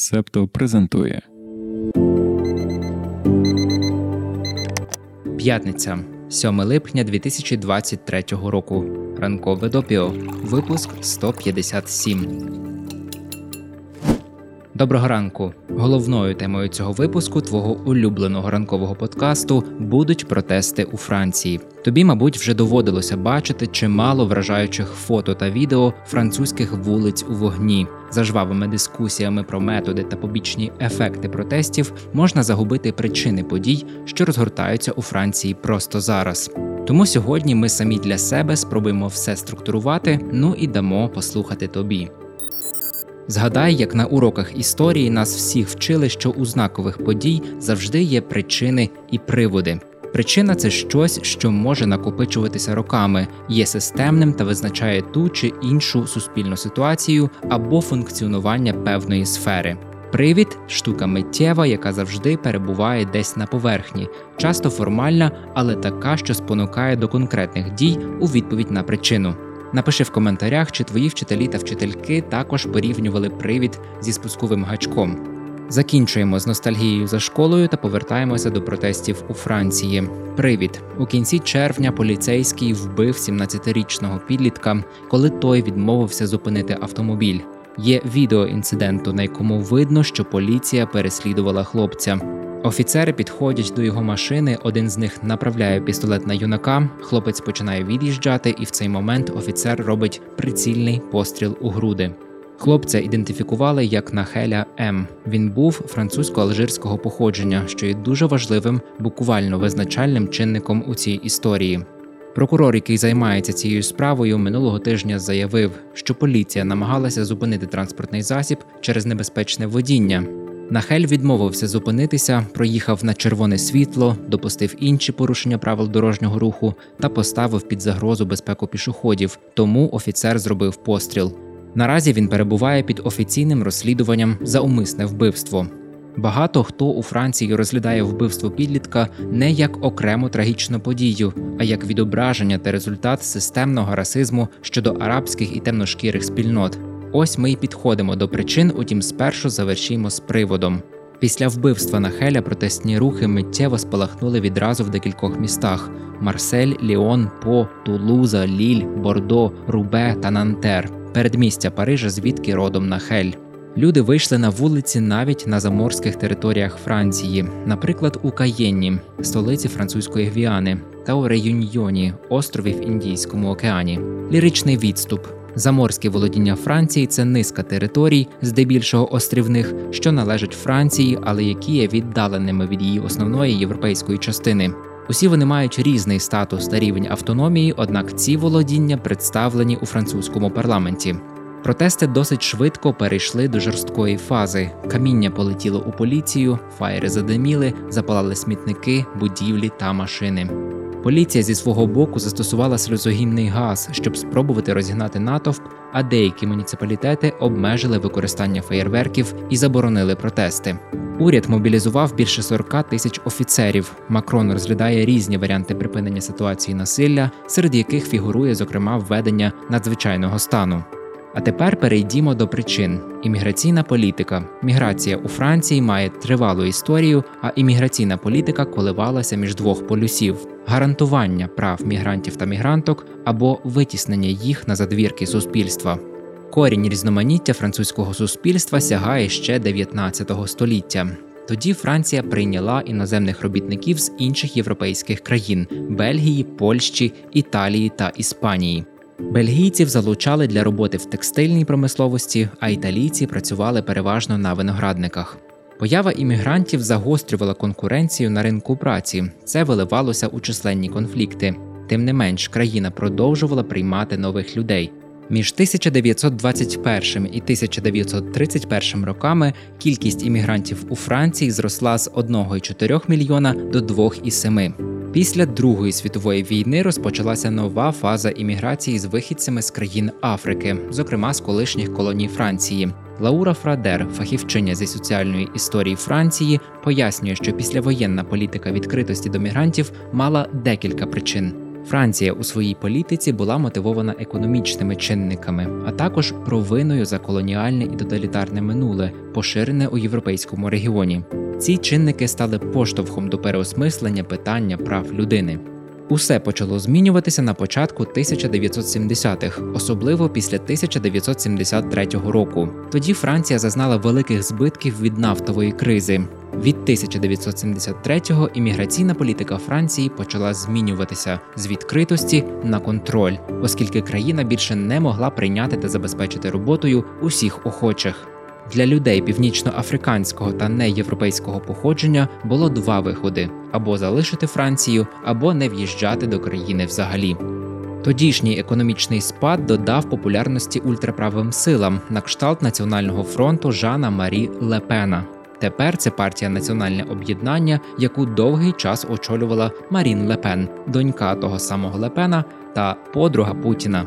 Септо презентує П'ятниця, 7 липня 2023 року. Ранкове допіо. Випуск 157. Доброго ранку. Головною темою цього випуску твого улюбленого ранкового подкасту будуть протести у Франції. Тобі, мабуть, вже доводилося бачити чимало вражаючих фото та відео французьких вулиць у вогні. За жвавими дискусіями про методи та побічні ефекти протестів можна загубити причини подій, що розгортаються у Франції просто зараз. Тому сьогодні ми самі для себе спробуємо все структурувати, ну і дамо послухати тобі. Згадай, як на уроках історії нас всіх вчили, що у знакових подій завжди є причини і приводи. Причина це щось, що може накопичуватися роками, є системним та визначає ту чи іншу суспільну ситуацію або функціонування певної сфери. Привід штука миттєва, яка завжди перебуває десь на поверхні, часто формальна, але така, що спонукає до конкретних дій у відповідь на причину. Напиши в коментарях, чи твої вчителі та вчительки також порівнювали привід зі спусковим гачком. Закінчуємо з ностальгією за школою та повертаємося до протестів у Франції. Привід у кінці червня поліцейський вбив 17-річного підлітка, коли той відмовився зупинити автомобіль. Є відео інциденту, на якому видно, що поліція переслідувала хлопця. Офіцери підходять до його машини. Один з них направляє пістолет на юнака. Хлопець починає від'їжджати, і в цей момент офіцер робить прицільний постріл у груди. Хлопця ідентифікували як Нахеля М. Він був французько-алжирського походження, що є дуже важливим, буквально визначальним чинником у цій історії. Прокурор, який займається цією справою, минулого тижня заявив, що поліція намагалася зупинити транспортний засіб через небезпечне водіння. Нахель відмовився зупинитися, проїхав на червоне світло, допустив інші порушення правил дорожнього руху та поставив під загрозу безпеку пішоходів. Тому офіцер зробив постріл. Наразі він перебуває під офіційним розслідуванням за умисне вбивство. Багато хто у Франції розглядає вбивство підлітка не як окрему трагічну подію, а як відображення та результат системного расизму щодо арабських і темношкірих спільнот. Ось ми й підходимо до причин, утім спершу завершимо з приводом. Після вбивства Нахеля протестні рухи миттєво спалахнули відразу в декількох містах: Марсель, Ліон, По, Тулуза, Ліль, Бордо, Рубе та Нантер, передмістя Парижа, звідки родом Нахель. Люди вийшли на вулиці навіть на заморських територіях Франції, наприклад, у Каєнні, столиці французької Гвіани, та у Реюньйоні, острові в Індійському океані. Ліричний відступ. Заморське володіння Франції це низка територій, здебільшого острівних, що належать Франції, але які є віддаленими від її основної європейської частини. Усі вони мають різний статус та рівень автономії, однак ці володіння представлені у французькому парламенті. Протести досить швидко перейшли до жорсткої фази. Каміння полетіло у поліцію, фаєри задиміли, запалали смітники, будівлі та машини. Поліція зі свого боку застосувала сльозогінний газ, щоб спробувати розігнати натовп, а деякі муніципалітети обмежили використання феєрверків і заборонили протести. Уряд мобілізував більше 40 тисяч офіцерів. Макрон розглядає різні варіанти припинення ситуації насилля, серед яких фігурує зокрема введення надзвичайного стану. А тепер перейдімо до причин: імміграційна політика. Міграція у Франції має тривалу історію, а імміграційна політика коливалася між двох полюсів: гарантування прав мігрантів та мігранток або витіснення їх на задвірки суспільства. Корінь різноманіття французького суспільства сягає ще 19 століття. Тоді Франція прийняла іноземних робітників з інших європейських країн Бельгії, Польщі, Італії та Іспанії. Бельгійців залучали для роботи в текстильній промисловості, а італійці працювали переважно на виноградниках. Поява іммігрантів загострювала конкуренцію на ринку праці. Це виливалося у численні конфлікти. Тим не менш, країна продовжувала приймати нових людей. Між 1921 і 1931 роками кількість іммігрантів у Франції зросла з 1,4 мільйона до 2,7. Після Другої світової війни розпочалася нова фаза імміграції з вихідцями з країн Африки, зокрема з колишніх колоній Франції. Лаура Фрадер, фахівчиня зі соціальної історії Франції, пояснює, що післявоєнна політика відкритості до мігрантів мала декілька причин. Франція у своїй політиці була мотивована економічними чинниками, а також провиною за колоніальне і тоталітарне минуле, поширене у європейському регіоні. Ці чинники стали поштовхом до переосмислення питання прав людини. Усе почало змінюватися на початку 1970-х, особливо після 1973 року. Тоді Франція зазнала великих збитків від нафтової кризи. Від 1973-го імміграційна політика Франції почала змінюватися з відкритості на контроль, оскільки країна більше не могла прийняти та забезпечити роботою усіх охочих. Для людей північноафриканського та неєвропейського походження було два виходи: або залишити Францію, або не в'їжджати до країни взагалі. Тодішній економічний спад додав популярності ультраправим силам на кшталт Національного фронту Жана Марі Лепена. Тепер це партія Національне об'єднання, яку довгий час очолювала Марін Лепен, донька того самого Лепена та подруга Путіна.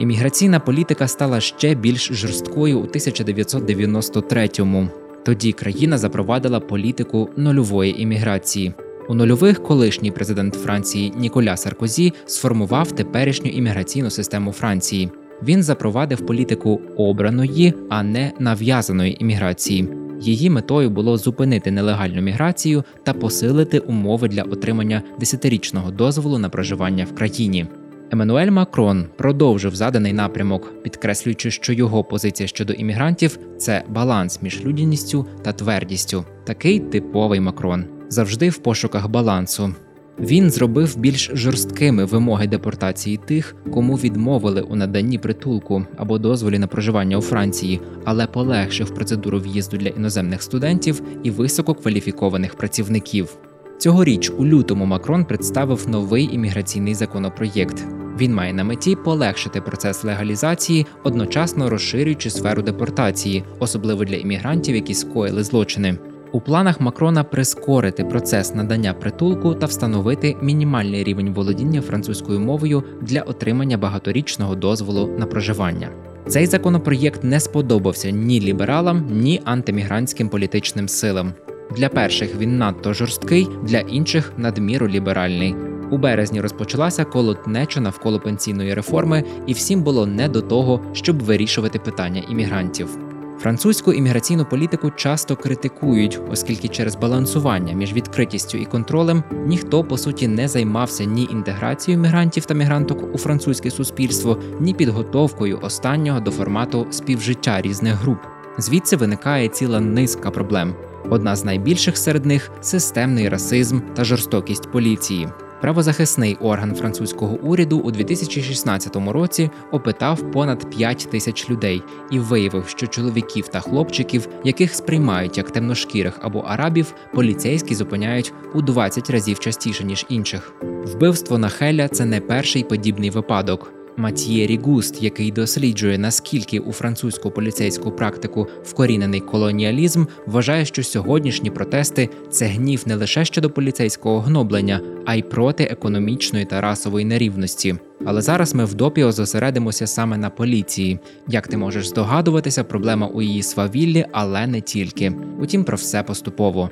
Імміграційна політика стала ще більш жорсткою у 1993-му. Тоді країна запровадила політику нульової імміграції. У нульових колишній президент Франції Ніколя Саркозі сформував теперішню імміграційну систему Франції. Він запровадив політику обраної, а не нав'язаної імміграції. Її метою було зупинити нелегальну міграцію та посилити умови для отримання десятирічного дозволу на проживання в країні. Еммануель Макрон продовжив заданий напрямок, підкреслюючи, що його позиція щодо іммігрантів це баланс між людяністю та твердістю. Такий типовий Макрон завжди в пошуках балансу. Він зробив більш жорсткими вимоги депортації тих, кому відмовили у наданні притулку або дозволі на проживання у Франції, але полегшив процедуру в'їзду для іноземних студентів і висококваліфікованих працівників. Цьогоріч у лютому Макрон представив новий імміграційний законопроєкт. Він має на меті полегшити процес легалізації, одночасно розширюючи сферу депортації, особливо для іммігрантів, які скоїли злочини. У планах Макрона прискорити процес надання притулку та встановити мінімальний рівень володіння французькою мовою для отримання багаторічного дозволу на проживання. Цей законопроєкт не сподобався ні лібералам, ні антимігрантським політичним силам. Для перших він надто жорсткий, для інших надміру ліберальний. У березні розпочалася колотнеча навколо пенсійної реформи, і всім було не до того, щоб вирішувати питання іммігрантів. Французьку імміграційну політику часто критикують, оскільки через балансування між відкритістю і контролем ніхто по суті не займався ні інтеграцією мігрантів та мігранток у французьке суспільство, ні підготовкою останнього до формату співжиття різних груп. Звідси виникає ціла низка проблем. Одна з найбільших серед них системний расизм та жорстокість поліції. Правозахисний орган французького уряду у 2016 році опитав понад 5 тисяч людей і виявив, що чоловіків та хлопчиків, яких сприймають як темношкірих або арабів, поліцейські зупиняють у 20 разів частіше ніж інших. Вбивство Нахеля це не перший подібний випадок. Матьєрі Густ, який досліджує наскільки у французьку поліцейську практику вкорінений колоніалізм, вважає, що сьогоднішні протести це гнів не лише щодо поліцейського гноблення, а й проти економічної та расової нерівності. Але зараз ми в допіо зосередимося саме на поліції. Як ти можеш здогадуватися, проблема у її свавіллі, але не тільки. Утім, про все поступово.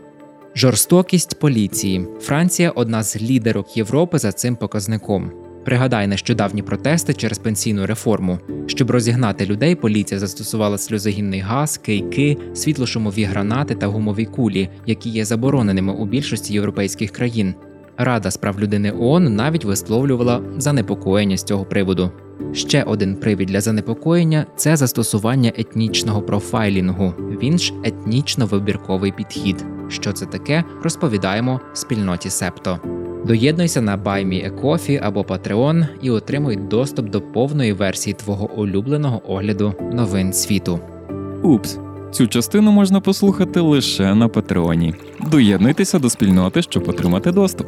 Жорстокість поліції. Франція одна з лідерок Європи за цим показником. Пригадай нещодавні протести через пенсійну реформу. Щоб розігнати людей, поліція застосувала сльозогінний газ, кийки, світлошумові гранати та гумові кулі, які є забороненими у більшості європейських країн. Рада справ людини ООН навіть висловлювала занепокоєння з цього приводу. Ще один привід для занепокоєння це застосування етнічного профайлінгу, він ж етнічно-вибірковий підхід. Що це таке, розповідаємо в спільноті Септо. Доєднуйся на BuyMeACoffee або Patreon і отримуй доступ до повної версії твого улюбленого огляду новин світу. Упс, цю частину можна послухати лише на Патреоні. Доєднуйтеся до спільноти, щоб отримати доступ.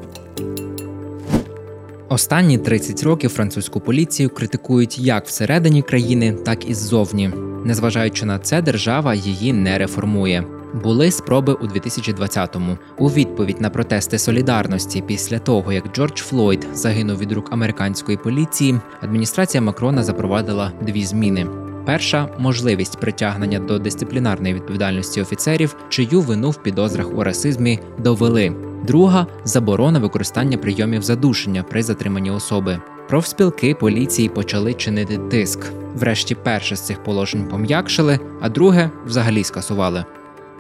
Останні 30 років французьку поліцію критикують як всередині країни, так і ззовні. Незважаючи на це, держава її не реформує. Були спроби у 2020-му. У відповідь на протести солідарності після того, як Джордж Флойд загинув від рук американської поліції, адміністрація Макрона запровадила дві зміни. Перша можливість притягнення до дисциплінарної відповідальності офіцерів, чию вину в підозрах у расизмі довели. Друга заборона використання прийомів задушення при затриманні особи. Профспілки поліції почали чинити тиск. Врешті перше з цих положень пом'якшили, а друге взагалі скасували.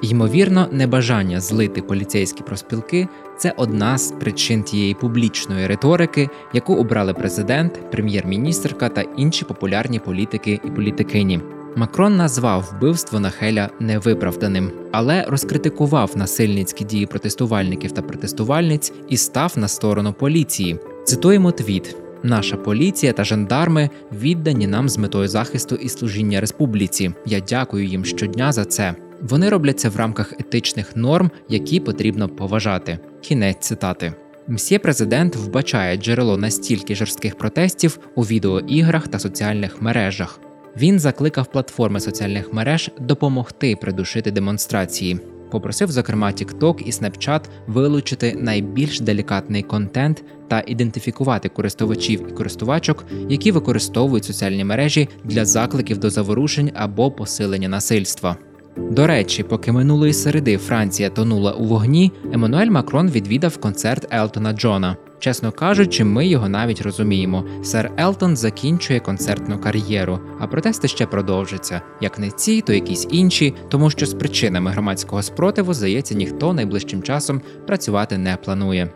Ймовірно, небажання злити поліцейські профспілки це одна з причин тієї публічної риторики, яку обрали президент, прем'єр-міністрка та інші популярні політики і політикині. Макрон назвав вбивство Нахеля невиправданим, але розкритикував насильницькі дії протестувальників та протестувальниць і став на сторону поліції. Цитуємо твіт. Наша поліція та жандарми віддані нам з метою захисту і служіння республіці. Я дякую їм щодня за це. Вони роблять це в рамках етичних норм, які потрібно поважати. Кінець цитати. Мсьє президент вбачає джерело настільки жорстких протестів у відеоіграх та соціальних мережах. Він закликав платформи соціальних мереж допомогти придушити демонстрації. Попросив, зокрема, TikTok і Snapchat вилучити найбільш делікатний контент та ідентифікувати користувачів і користувачок, які використовують соціальні мережі для закликів до заворушень або посилення насильства. До речі, поки минулої середи Франція тонула у вогні, Еммануель Макрон відвідав концерт Елтона Джона. Чесно кажучи, ми його навіть розуміємо. Сер Елтон закінчує концертну кар'єру, а протести ще продовжаться. Як не ці, то якісь інші, тому що з причинами громадського спротиву, здається, ніхто найближчим часом працювати не планує.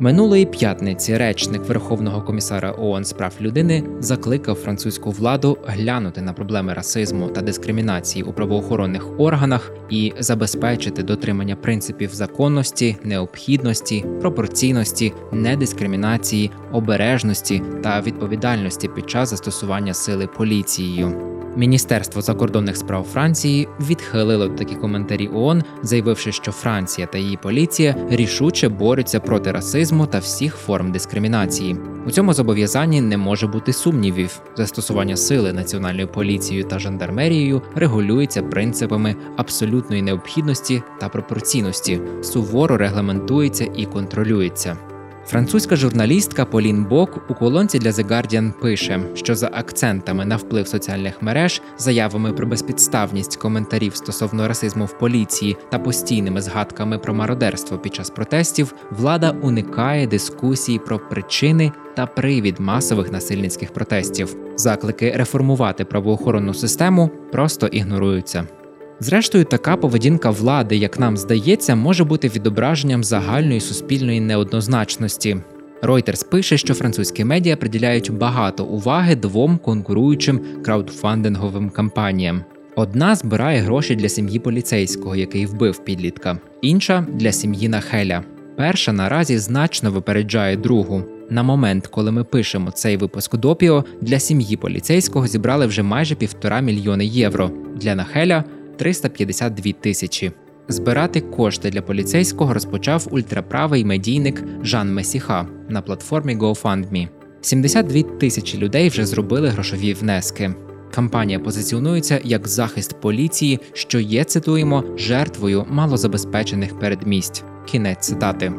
Минулої п'ятниці речник Верховного комісара ООН з прав людини закликав французьку владу глянути на проблеми расизму та дискримінації у правоохоронних органах і забезпечити дотримання принципів законності, необхідності, пропорційності, недискримінації, обережності та відповідальності під час застосування сили поліцією. Міністерство закордонних справ Франції відхилило такі коментарі ООН, заявивши, що Франція та її поліція рішуче борються проти расизму та всіх форм дискримінації. У цьому зобов'язанні не може бути сумнівів. Застосування сили національною поліцією та жандармерією регулюється принципами абсолютної необхідності та пропорційності, суворо регламентується і контролюється. Французька журналістка Полін Бок у колонці для The Guardian пише, що за акцентами на вплив соціальних мереж, заявами про безпідставність коментарів стосовно расизму в поліції та постійними згадками про мародерство під час протестів, влада уникає дискусії про причини та привід масових насильницьких протестів. Заклики реформувати правоохоронну систему просто ігноруються. Зрештою, така поведінка влади, як нам здається, може бути відображенням загальної суспільної неоднозначності. Reuters пише, що французькі медіа приділяють багато уваги двом конкуруючим краудфандинговим кампаніям. Одна збирає гроші для сім'ї поліцейського, який вбив підлітка, інша для сім'ї Нахеля. Перша наразі значно випереджає другу. На момент, коли ми пишемо цей випуск допіо, для сім'ї поліцейського зібрали вже майже півтора мільйони євро. Для Нахеля 352 тисячі. Збирати кошти для поліцейського розпочав ультраправий медійник Жан Месіха на платформі GoFundMe. 72 тисячі людей вже зробили грошові внески. Кампанія позиціонується як захист поліції, що є, цитуємо, жертвою малозабезпечених передмість. Кінець цитати.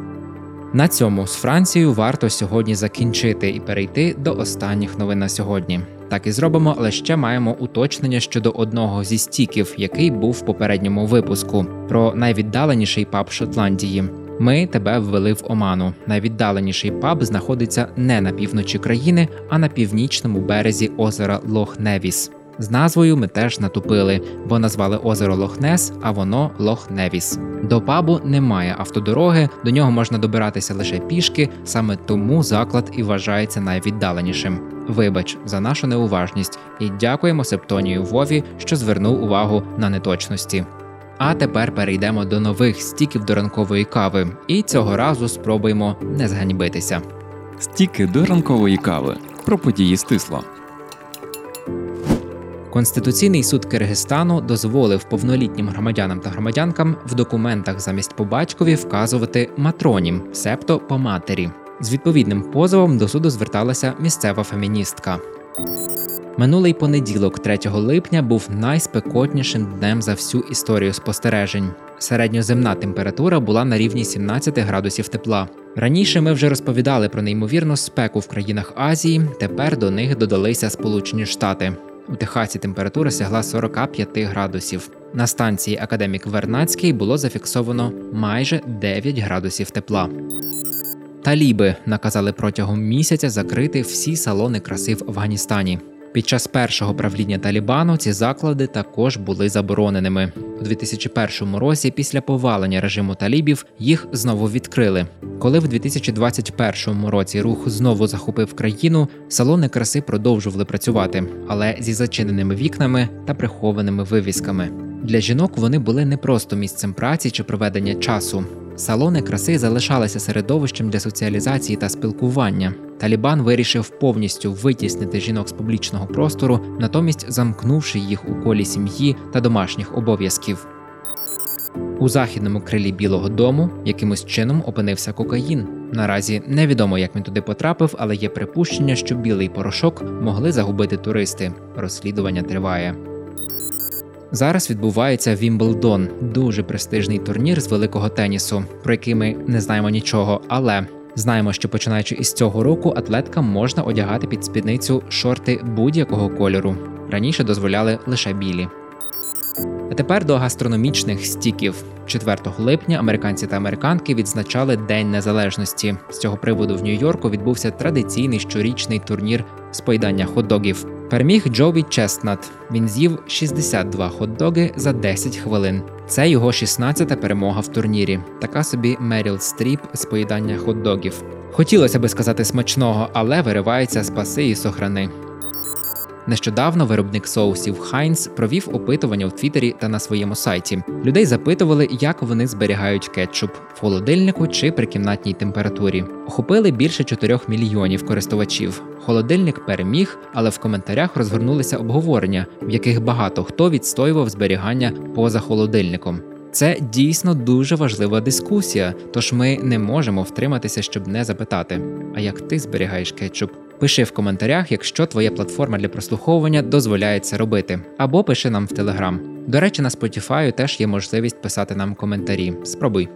На цьому з Францією варто сьогодні закінчити і перейти до останніх новин на сьогодні. Так і зробимо, але ще маємо уточнення щодо одного зі стіків, який був в попередньому випуску, про найвіддаленіший паб Шотландії. Ми тебе ввели в оману. Найвіддаленіший паб знаходиться не на півночі країни, а на північному березі озера Лох Невіс. З назвою ми теж натупили, бо назвали озеро Лохнес, а воно Лох Невіс. До пабу немає автодороги, до нього можна добиратися лише пішки, саме тому заклад і вважається найвіддаленішим. Вибач за нашу неуважність і дякуємо Септонію Вові, що звернув увагу на неточності. А тепер перейдемо до нових стіків до ранкової кави, і цього разу спробуємо не зганьбитися. Стіки до ранкової кави про події стисло. Конституційний суд Киргизстану дозволив повнолітнім громадянам та громадянкам в документах замість по батькові вказувати матронім, себто по матері. З відповідним позовом до суду зверталася місцева феміністка. Минулий понеділок, 3 липня, був найспекотнішим днем за всю історію спостережень. Середньоземна температура була на рівні 17 градусів тепла. Раніше ми вже розповідали про неймовірну спеку в країнах Азії. Тепер до них додалися Сполучені Штати. У Техасі температура сягла 45 градусів. На станції Академік Вернацький було зафіксовано майже 9 градусів тепла. Таліби наказали протягом місяця закрити всі салони краси в Афганістані. Під час першого правління Талібану ці заклади також були забороненими. У 2001 році, після повалення режиму талібів, їх знову відкрили. Коли в 2021 році рух знову захопив країну, салони краси продовжували працювати, але зі зачиненими вікнами та прихованими вивісками. Для жінок вони були не просто місцем праці чи проведення часу. Салони краси залишалися середовищем для соціалізації та спілкування. Талібан вирішив повністю витіснити жінок з публічного простору, натомість замкнувши їх у колі сім'ї та домашніх обов'язків. У західному крилі Білого Дому якимось чином опинився кокаїн. Наразі невідомо, як він туди потрапив, але є припущення, що білий порошок могли загубити туристи. Розслідування триває. Зараз відбувається Вімблдон, дуже престижний турнір з великого тенісу, про який ми не знаємо нічого, але знаємо, що починаючи із цього року атлеткам можна одягати під спідницю шорти будь-якого кольору. Раніше дозволяли лише білі. А тепер до гастрономічних стріків. 4 липня американці та американки відзначали День Незалежності. З цього приводу в Нью-Йорку відбувся традиційний щорічний турнір з поїдання хот-догів. Переміг Джоуї Честнат. Він з'їв 62 хот-доги за 10 хвилин. Це його 16-та перемога в турнірі. Така собі Меріл Стріп з поїдання хот-догів. Хотілося би сказати смачного, але виривається спаси и сохрани. Нещодавно виробник соусів Heinz провів опитування в Твіттері та на своєму сайті. Людей запитували, як вони зберігають кетчуп в холодильнику чи при кімнатній температурі. Охопили більше 4 мільйонів користувачів. Холодильник переміг, але в коментарях розгорнулися обговорення, в яких багато хто відстоював зберігання поза холодильником. Це дійсно дуже важлива дискусія, тож ми не можемо втриматися, щоб не запитати: а як ти зберігаєш кетчуп? Пиши в коментарях, якщо твоя платформа для прослуховування дозволяє це робити, або пиши нам в Телеграм. До речі, на Spotify теж є можливість писати нам коментарі. Спробуй.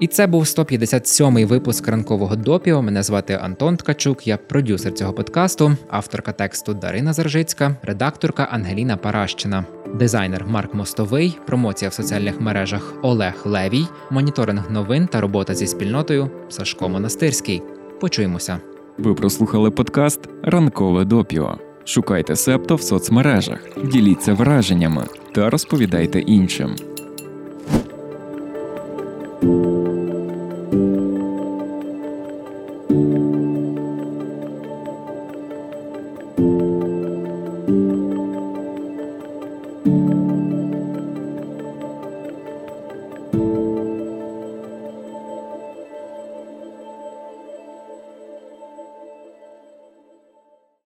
І це був 157-й випуск ранкового допіо. Мене звати Антон Ткачук, я продюсер цього подкасту, авторка тексту Дарина Заржицька, редакторка Ангеліна Паращина, дизайнер Марк Мостовий, промоція в соціальних мережах Олег Левій, моніторинг новин та робота зі спільнотою Сашко Монастирський. Почуємося. Ви прослухали подкаст Ранкове допіо. Шукайте септо в соцмережах, діліться враженнями та розповідайте іншим.